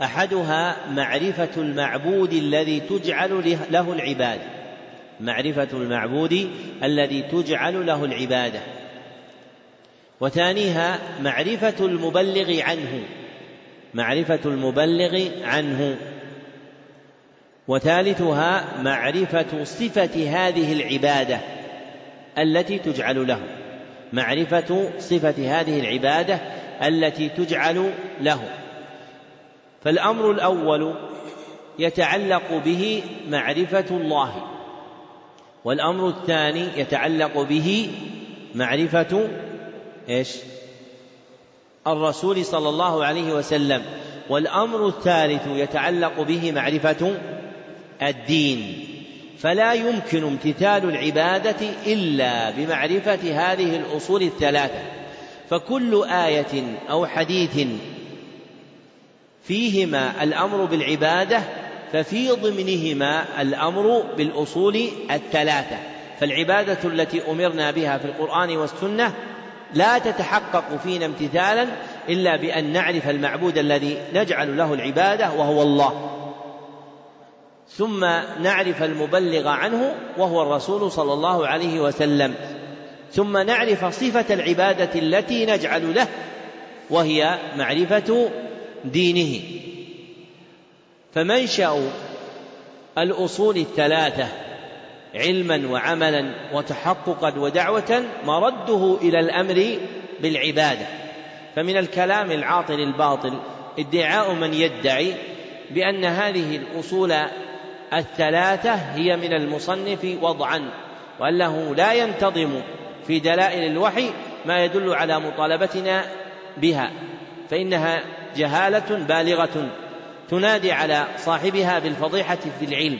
S1: احدها معرفه المعبود الذي تجعل له العباده معرفه المعبود الذي تجعل له العباده وثانيها معرفه المبلغ عنه معرفه المبلغ عنه وثالثها معرفه صفه هذه العباده التي تجعل له معرفه صفه هذه العباده التي تجعل له فالأمر الأول يتعلق به معرفة الله والأمر الثاني يتعلق به معرفة ايش؟ الرسول صلى الله عليه وسلم والأمر الثالث يتعلق به معرفة الدين فلا يمكن امتثال العبادة إلا بمعرفة هذه الأصول الثلاثة فكل آية أو حديث فيهما الأمر بالعبادة ففي ضمنهما الأمر بالأصول الثلاثة فالعبادة التي أمرنا بها في القرآن والسنة لا تتحقق فينا امتثالا إلا بأن نعرف المعبود الذي نجعل له العبادة وهو الله ثم نعرف المبلغ عنه وهو الرسول صلى الله عليه وسلم ثم نعرف صفة العبادة التي نجعل له وهي معرفة دينه فمنشأ الأصول الثلاثة علما وعملا وتحققا ودعوة مرده إلى الأمر بالعبادة فمن الكلام العاطل الباطل ادعاء من يدعي بأن هذه الأصول الثلاثة هي من المصنف وضعا وأنه لا ينتظم في دلائل الوحي ما يدل على مطالبتنا بها فإنها جهالة بالغة تنادي على صاحبها بالفضيحة في العلم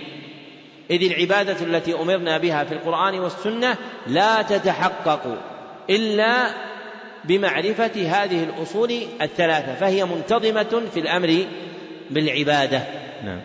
S1: إذ العبادة التي أمرنا بها في القرآن والسنة لا تتحقق إلا بمعرفة هذه الأصول الثلاثة فهي منتظمة في الأمر بالعبادة نعم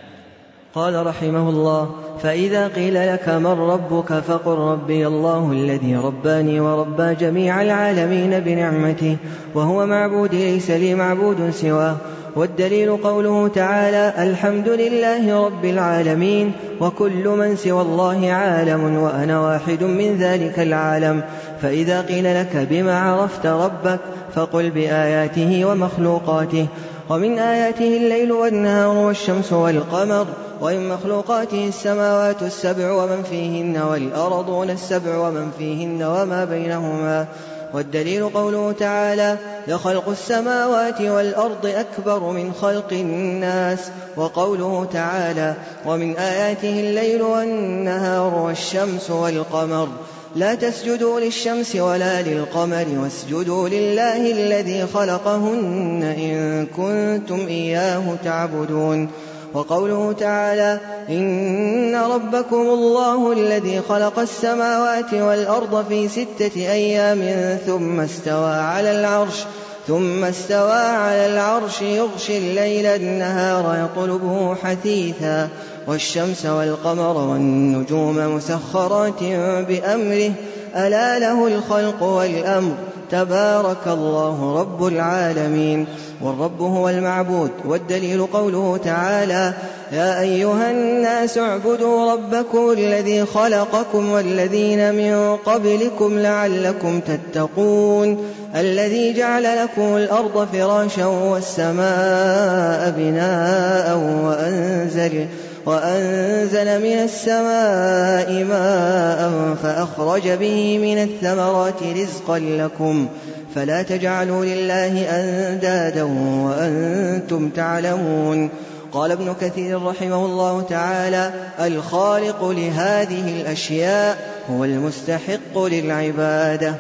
S2: قال رحمه الله فإذا قيل لك من ربك فقل ربي الله الذي رباني وربى جميع العالمين بنعمته وهو معبودي ليس لي معبود سواه والدليل قوله تعالى الحمد لله رب العالمين وكل من سوى الله عالم وأنا واحد من ذلك العالم فإذا قيل لك بما عرفت ربك فقل بآياته ومخلوقاته ومن آياته الليل والنهار والشمس والقمر ومن مخلوقاته السماوات السبع ومن فيهن والأرضون السبع ومن فيهن وما بينهما والدليل قوله تعالى لخلق السماوات والأرض أكبر من خلق الناس وقوله تعالى ومن آياته الليل والنهار والشمس والقمر لا تسجدوا للشمس ولا للقمر واسجدوا لله الذي خلقهن إن كنتم إياه تعبدون وقوله تعالى إن ربكم الله الذي خلق السماوات والأرض في ستة أيام ثم استوى على العرش ثم استوى على العرش يغشي الليل النهار يطلبه حثيثا والشمس والقمر والنجوم مسخرات بأمره ألا له الخلق والأمر تبارك الله رب العالمين والرب هو المعبود والدليل قوله تعالى يا أيها الناس اعبدوا ربكم الذي خلقكم والذين من قبلكم لعلكم تتقون الذي جعل لكم الأرض فراشا والسماء بناء وأنزل وأنزل من السماء ماء فأخرج به من الثمرات رزقا لكم فلا تجعلوا لله أندادا وأنتم تعلمون قال ابن كثير رحمه الله تعالى الخالق لهذه الأشياء هو المستحق للعبادة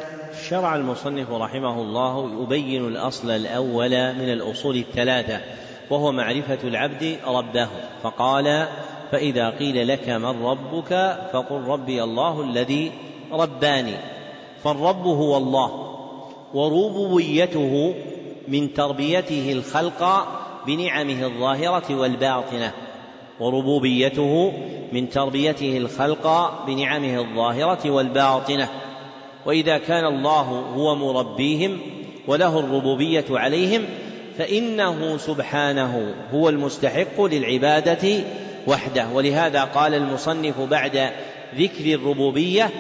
S1: شرع المصنف رحمه الله يبين الأصل الأول من الأصول الثلاثة وهو معرفة العبد ربه فقال فإذا قيل لك من ربك فقل ربي الله الذي رباني فالرب هو الله وربوبيته من تربيته الخلق بنعمه الظاهرة والباطنة وربوبيته من تربيته الخلق بنعمه الظاهرة والباطنة وإذا كان الله هو مربيهم وله الربوبية عليهم فإنه سبحانه هو المستحق للعبادة وحده ولهذا قال المصنف بعد ذكر الربوبية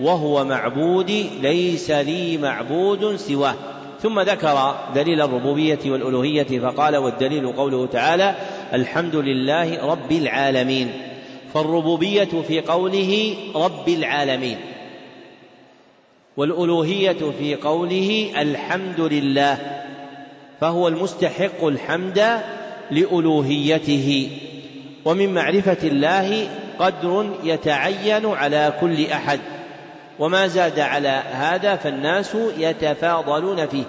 S1: وهو معبودي ليس لي معبود سواه ثم ذكر دليل الربوبية والألوهية فقال والدليل قوله تعالى الحمد لله رب العالمين فالربوبية في قوله رب العالمين والألوهية في قوله الحمد لله فهو المستحق الحمد لألوهيته ومن معرفة الله قدر يتعين على كل أحد وما زاد على هذا فالناس يتفاضلون فيه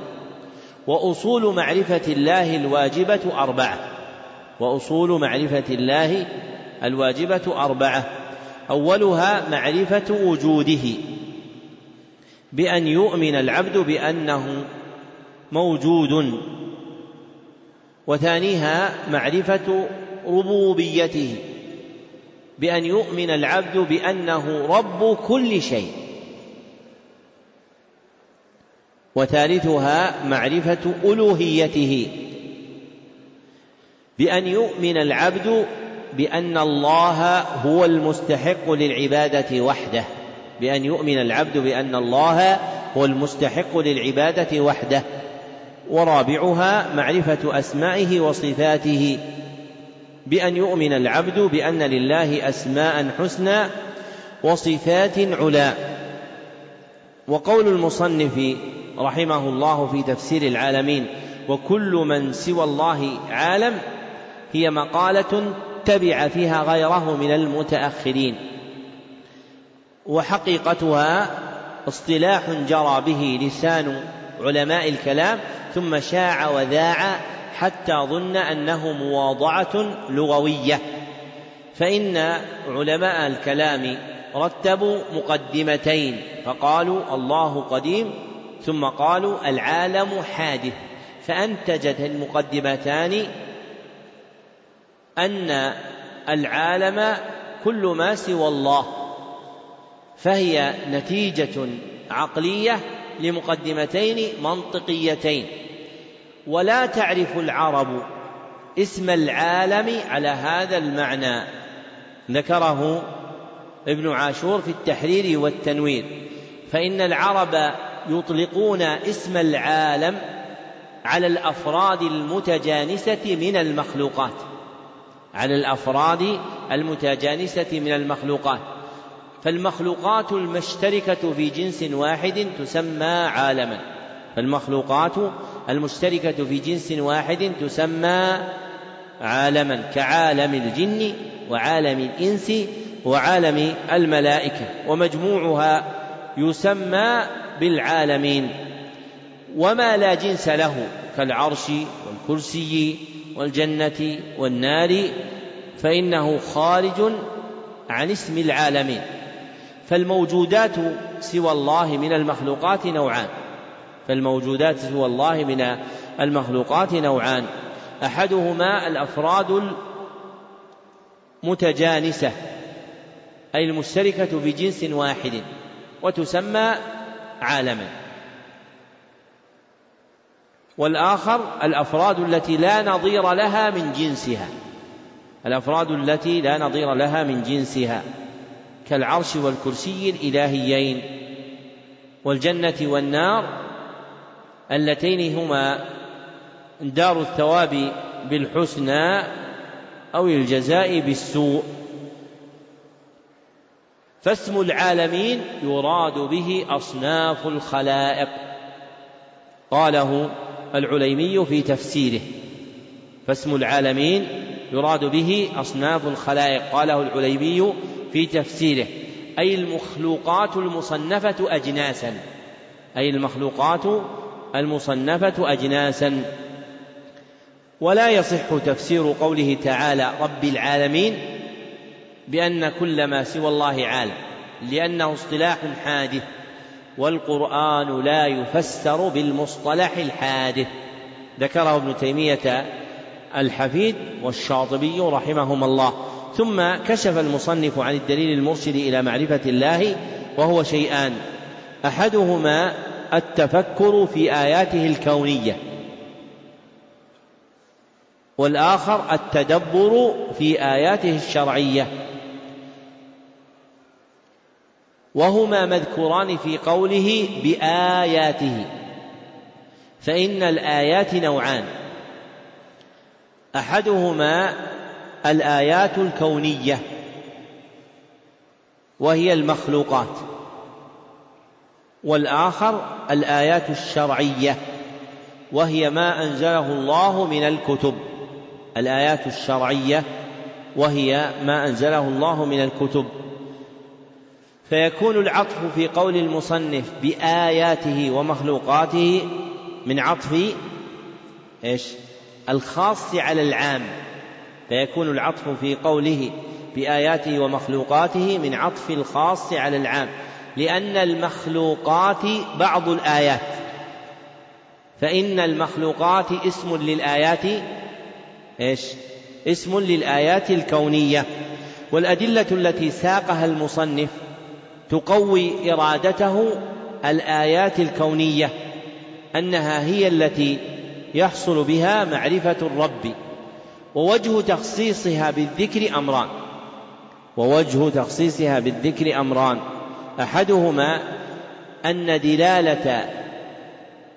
S1: وأصول معرفة الله الواجبة أربعة وأصول معرفة الله الواجبة أربعة أولها معرفة وجوده بأن يؤمن العبد بأنه موجود وثانيها معرفة ربوبيته بأن يؤمن العبد بأنه رب كل شيء وثالثها معرفة ألوهيته بأن يؤمن العبد بأن الله هو المستحق للعبادة وحده بأن يؤمن العبد بأن الله هو المستحق للعبادة وحده ورابعها معرفة أسمائه وصفاته بأن يؤمن العبد بأن لله أسماء حسنى وصفات علا وقول المصنف رحمه الله في تفسير العالمين وكل من سوى الله عالم هي مقالة تبع فيها غيره من المتأخرين وحقيقتها اصطلاح جرى به لسان علماء الكلام ثم شاع وذاع حتى ظن انه مواضعه لغويه فان علماء الكلام رتبوا مقدمتين فقالوا الله قديم ثم قالوا العالم حادث فانتجت المقدمتان ان العالم كل ما سوى الله فهي نتيجه عقليه لمقدمتين منطقيتين ولا تعرف العرب اسم العالم على هذا المعنى ذكره ابن عاشور في التحرير والتنوير فإن العرب يطلقون اسم العالم على الافراد المتجانسه من المخلوقات على الافراد المتجانسه من المخلوقات فالمخلوقات المشتركة في جنس واحد تسمى عالما فالمخلوقات المشتركة في جنس واحد تسمى عالما كعالم الجن وعالم الإنس وعالم الملائكة ومجموعها يسمى بالعالمين وما لا جنس له كالعرش والكرسي والجنة والنار فإنه خارج عن اسم العالمين فالموجودات سوى الله من المخلوقات نوعان فالموجودات سوى الله من المخلوقات نوعان احدهما الافراد المتجانسه اي المشتركه في جنس واحد وتسمى عالما والاخر الافراد التي لا نظير لها من جنسها الافراد التي لا نظير لها من جنسها كالعرش والكرسي الالهيين والجنه والنار اللتين هما دار الثواب بالحسنى او الجزاء بالسوء فاسم العالمين يراد به اصناف الخلائق قاله العليمي في تفسيره فاسم العالمين يراد به اصناف الخلائق قاله العليمي في تفسيره أي المخلوقات المصنفة أجناسا أي المخلوقات المصنفة أجناسا ولا يصح تفسير قوله تعالى رب العالمين بأن كل ما سوى الله عالم لأنه اصطلاح حادث والقرآن لا يفسر بالمصطلح الحادث ذكره ابن تيمية الحفيد والشاطبي رحمهما الله ثم كشف المصنف عن الدليل المرشد إلى معرفة الله وهو شيئان أحدهما التفكر في آياته الكونية والآخر التدبر في آياته الشرعية وهما مذكوران في قوله بآياته فإن الآيات نوعان أحدهما الآيات الكونية وهي المخلوقات والآخر الآيات الشرعية وهي ما أنزله الله من الكتب الآيات الشرعية وهي ما أنزله الله من الكتب فيكون العطف في قول المصنف بآياته ومخلوقاته من عطف ايش؟ الخاص على العام فيكون العطف في قوله بآياته ومخلوقاته من عطف الخاص على العام لأن المخلوقات بعض الآيات فإن المخلوقات اسم للآيات ايش؟ اسم للآيات الكونية والأدلة التي ساقها المصنف تقوي إرادته الآيات الكونية أنها هي التي يحصل بها معرفة الرب ووجه تخصيصها بالذكر أمران ووجه تخصيصها بالذكر أمران أحدهما أن دلالة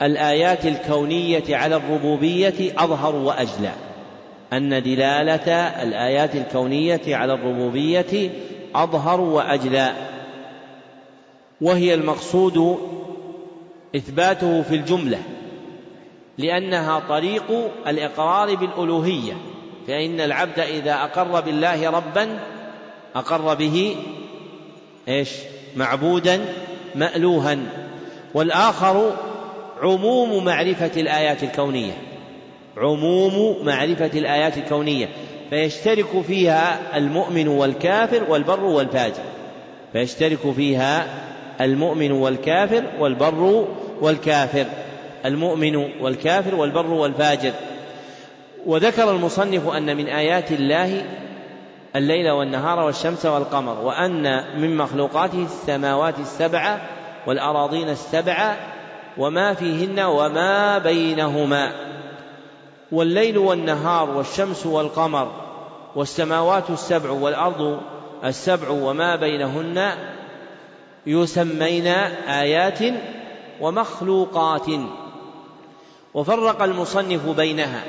S1: الآيات الكونية على الربوبية أظهر وأجلى أن دلالة الآيات الكونية على الربوبية أظهر وأجلى وهي المقصود إثباته في الجملة لأنها طريق الإقرار بالألوهية فإن العبد إذا أقر بالله ربا أقر به ايش؟ معبودا مألوها والآخر عموم معرفة الآيات الكونية عموم معرفة الآيات الكونية فيشترك فيها المؤمن والكافر والبر والفاجر فيشترك فيها المؤمن والكافر والبر والكافر المؤمن والكافر والبر والفاجر وذكر المصنف أن من آيات الله الليل والنهار والشمس والقمر وأن من مخلوقاته السماوات السبع والأراضين السبع وما فيهن وما بينهما والليل والنهار والشمس والقمر والسماوات السبع والأرض السبع وما بينهن يسمين آيات ومخلوقات وفرق المصنف بينها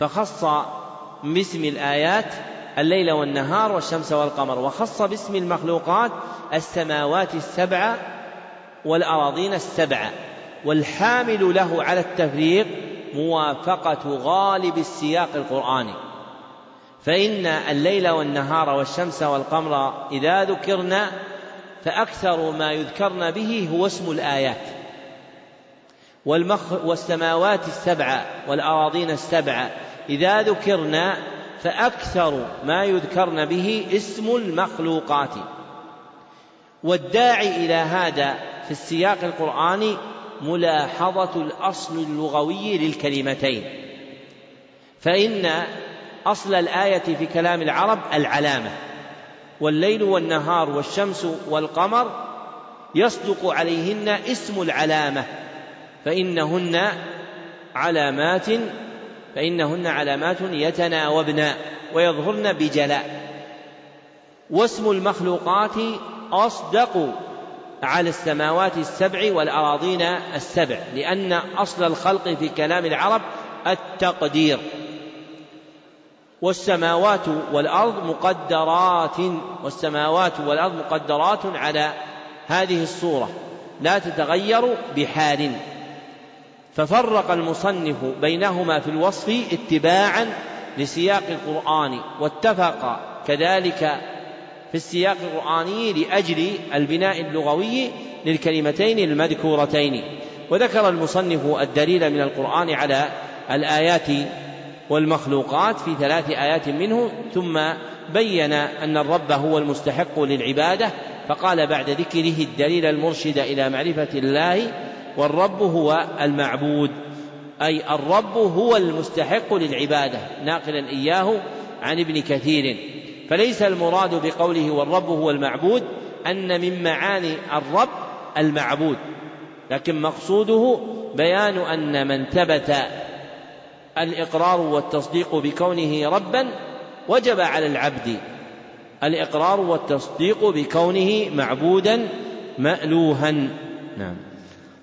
S1: فخص باسم الآيات الليل والنهار والشمس والقمر وخص باسم المخلوقات السماوات السبع والأراضين السبع والحامل له على التفريق موافقة غالب السياق القرآني فإن الليل والنهار والشمس والقمر إذا ذكرنا فأكثر ما يذكرن به هو اسم الآيات والمخ والسماوات السبع والأراضين السبع إذا ذكرنا فأكثر ما يذكرن به اسم المخلوقات والداعي إلى هذا في السياق القرآني ملاحظة الأصل اللغوي للكلمتين فإن أصل الآية في كلام العرب العلامة والليل والنهار والشمس والقمر يصدق عليهن اسم العلامة فإنهن علامات فإنهن علامات يتناوبن ويظهرن بجلاء واسم المخلوقات أصدق على السماوات السبع والأراضين السبع لأن أصل الخلق في كلام العرب التقدير والسماوات والأرض مقدرات والسماوات والأرض مقدرات على هذه الصورة لا تتغير بحال ففرق المصنف بينهما في الوصف اتباعا لسياق القرآن واتفق كذلك في السياق القرآني لأجل البناء اللغوي للكلمتين المذكورتين وذكر المصنف الدليل من القرآن على الآيات والمخلوقات في ثلاث آيات منه ثم بين أن الرب هو المستحق للعبادة فقال بعد ذكره الدليل المرشد إلى معرفة الله والرب هو المعبود أي الرب هو المستحق للعبادة ناقلا إياه عن ابن كثير فليس المراد بقوله والرب هو المعبود أن من معاني الرب المعبود لكن مقصوده بيان أن من ثبت الإقرار والتصديق بكونه ربا وجب على العبد الإقرار والتصديق بكونه معبودا مألوها نعم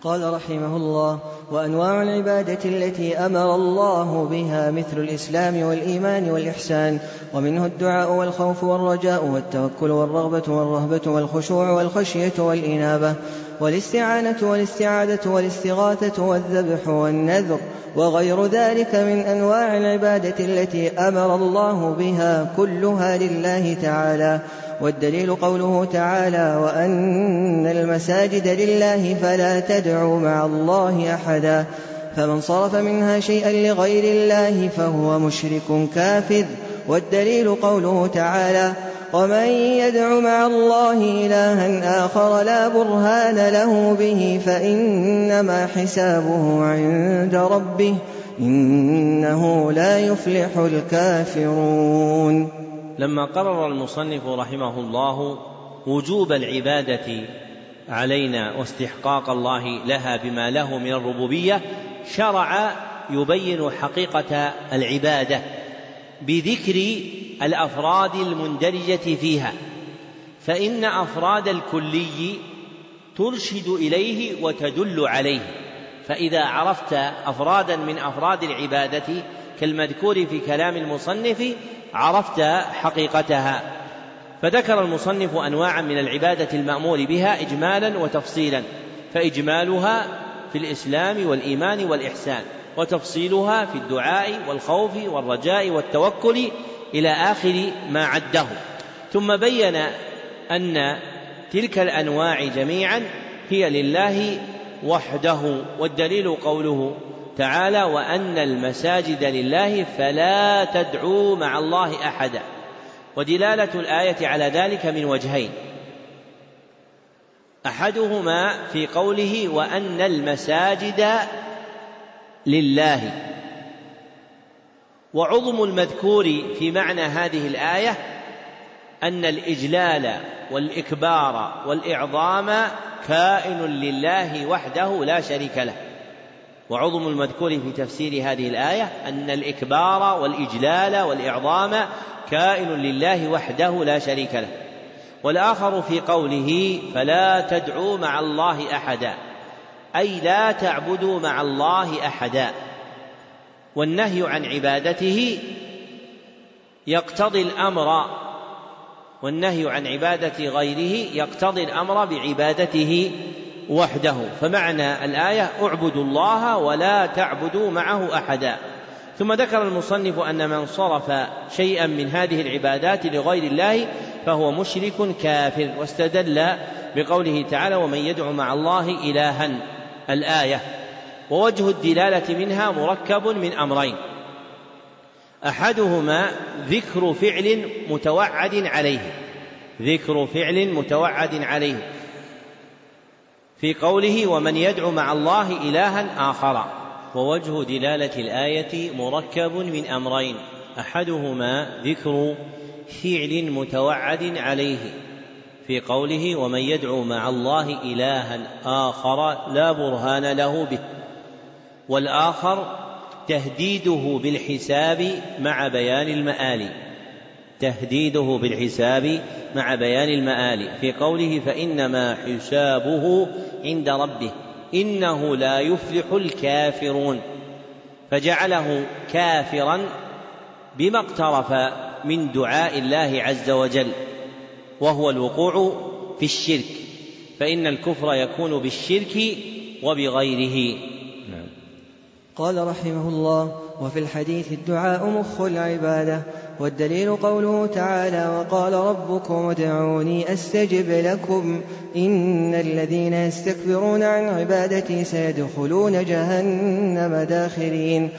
S2: قال رحمه الله وأنواع العبادة التي أمر الله بها مثل الإسلام والإيمان والإحسان ومنه الدعاء والخوف والرجاء والتوكل والرغبة والرهبة والخشوع والخشية والإنابة والاستعانة والاستعادة والاستغاثة والذبح والنذر وغير ذلك من أنواع العبادة التي أمر الله بها كلها لله تعالى والدليل قوله تعالى وأن المساجد لله فلا تدعوا مع الله أحدا فمن صرف منها شيئا لغير الله فهو مشرك كافر والدليل قوله تعالى ومن يدع مع الله إلها آخر لا برهان له به فإنما حسابه عند ربه إنه لا يفلح الكافرون
S1: لما قرر المصنف رحمه الله وجوب العباده علينا واستحقاق الله لها بما له من الربوبيه شرع يبين حقيقه العباده بذكر الافراد المندرجه فيها فان افراد الكلي ترشد اليه وتدل عليه فاذا عرفت افرادا من افراد العباده كالمذكور في كلام المصنف عرفت حقيقتها فذكر المصنف انواعا من العباده المامور بها اجمالا وتفصيلا فاجمالها في الاسلام والايمان والاحسان وتفصيلها في الدعاء والخوف والرجاء والتوكل الى اخر ما عده ثم بين ان تلك الانواع جميعا هي لله وحده والدليل قوله وتعالى وأن المساجد لله فلا تدعوا مع الله أحدا ودلالة الآية على ذلك من وجهين أحدهما في قوله وأن المساجد لله وعظم المذكور في معنى هذه الآية أن الإجلال والإكبار والإعظام كائن لله وحده لا شريك له وعظم المذكور في تفسير هذه الآية أن الإكبار والإجلال والإعظام كائن لله وحده لا شريك له والآخر في قوله فلا تدعوا مع الله أحدا أي لا تعبدوا مع الله أحدا والنهي عن عبادته يقتضي الأمر والنهي عن عبادة غيره يقتضي الأمر بعبادته وحده فمعنى الايه اعبدوا الله ولا تعبدوا معه احدا ثم ذكر المصنف ان من صرف شيئا من هذه العبادات لغير الله فهو مشرك كافر واستدل بقوله تعالى ومن يدعو مع الله الها الايه ووجه الدلاله منها مركب من امرين احدهما ذكر فعل متوعد عليه ذكر فعل متوعد عليه في قوله ومن يدعو مع الله إلها آخر ووجه دلالة الآية مركب من أمرين أحدهما ذكر فعل متوعد عليه في قوله ومن يدعو مع الله إلها آخر لا برهان له به والآخر تهديده بالحساب مع بيان المآل تهديده بالحساب مع بيان المآل في قوله فإنما حسابه عند ربه إنه لا يفلح الكافرون فجعله كافرا بما اقترف من دعاء الله عز وجل وهو الوقوع في الشرك فإن الكفر يكون بالشرك وبغيره
S2: قال رحمه الله وفي الحديث الدعاء مخ العبادة والدليل قوله تعالى وقال ربكم ادعوني أستجب لكم إن الذين يستكبرون عن عبادتي سيدخلون جهنم داخرين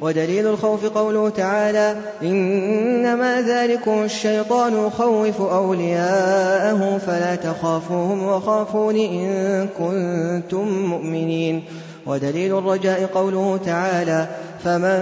S2: ودليل الخوف قوله تعالى إنما ذلكم الشيطان يخوف أولياءه فلا تخافوهم وخافون إن كنتم مؤمنين ودليل الرجاء قوله تعالى فمن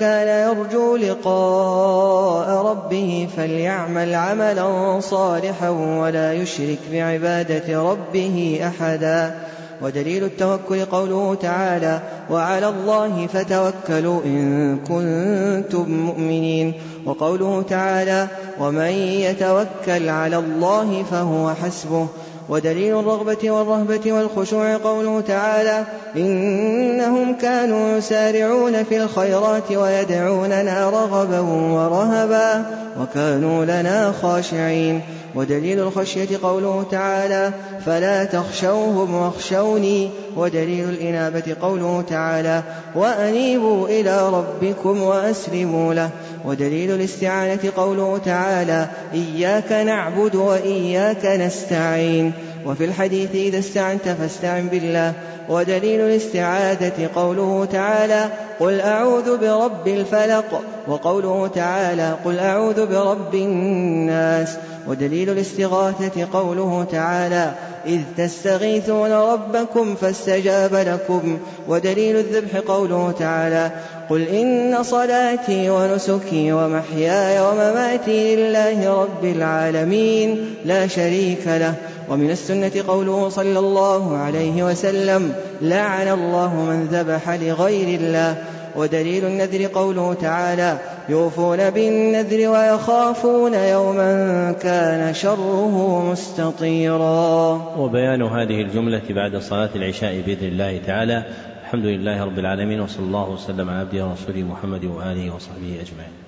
S2: كان يرجو لقاء ربه فليعمل عملا صالحا ولا يشرك بعبادة ربه أحدا ودليل التوكل قوله تعالى وعلى الله فتوكلوا إن كنتم مؤمنين وقوله تعالى ومن يتوكل على الله فهو حسبه ودليل الرغبة والرهبة والخشوع قوله تعالى إنهم كانوا يسارعون في الخيرات ويدعوننا رغبا ورهبا وكانوا لنا خاشعين ودليل الخشية قوله تعالى فلا تخشوهم واخشوني ودليل الإنابة قوله تعالى وأنيبوا إلى ربكم وأسلموا له ودليل الاستعانة قوله تعالى إياك نعبد وإياك نستعين وفي الحديث إذا استعنت فاستعن بالله ودليل الاستعادة قوله تعالى قل أعوذ برب الفلق وقوله تعالى قل أعوذ برب الناس ودليل الاستغاثة قوله تعالى إذ تستغيثون ربكم فاستجاب لكم ودليل الذبح قوله تعالى قل إن صلاتي ونسكي ومحياي ومماتي لله رب العالمين لا شريك له ومن السنة قوله صلى الله عليه وسلم لعن الله من ذبح لغير الله ودليل النذر قوله تعالى يوفون بالنذر ويخافون يوما كان شره مستطيرا
S1: وبيان هذه الجملة بعد صلاة العشاء بإذن الله تعالى الحمد لله رب العالمين وصلى الله وسلم على عبده ورسوله محمد وآله وصحبه أجمعين